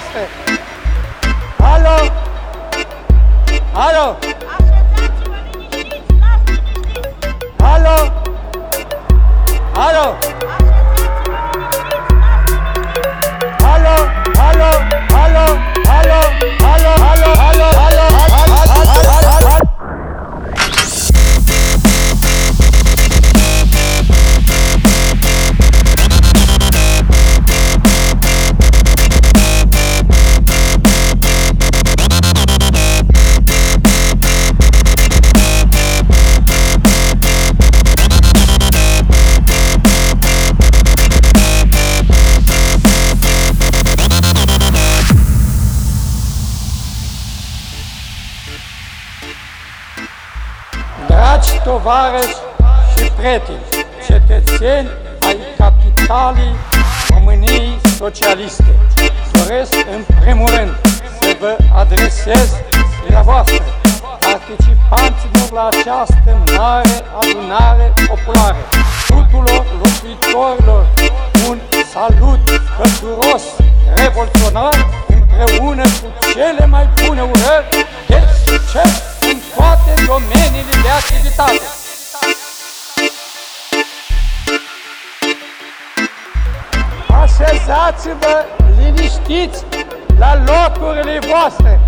してハローハロー tovarăși și prieteni, cetățeni ai capitalii României Socialiste, doresc în primul rând să vă adresez dumneavoastră, participanților la această mare adunare populară, tuturor locuitorilor, un salut călduros, revoluționar, împreună cu cele mai bune urări de succes. în toate domeniile de activitate. Așezați-vă liniștiți la locurile voastre.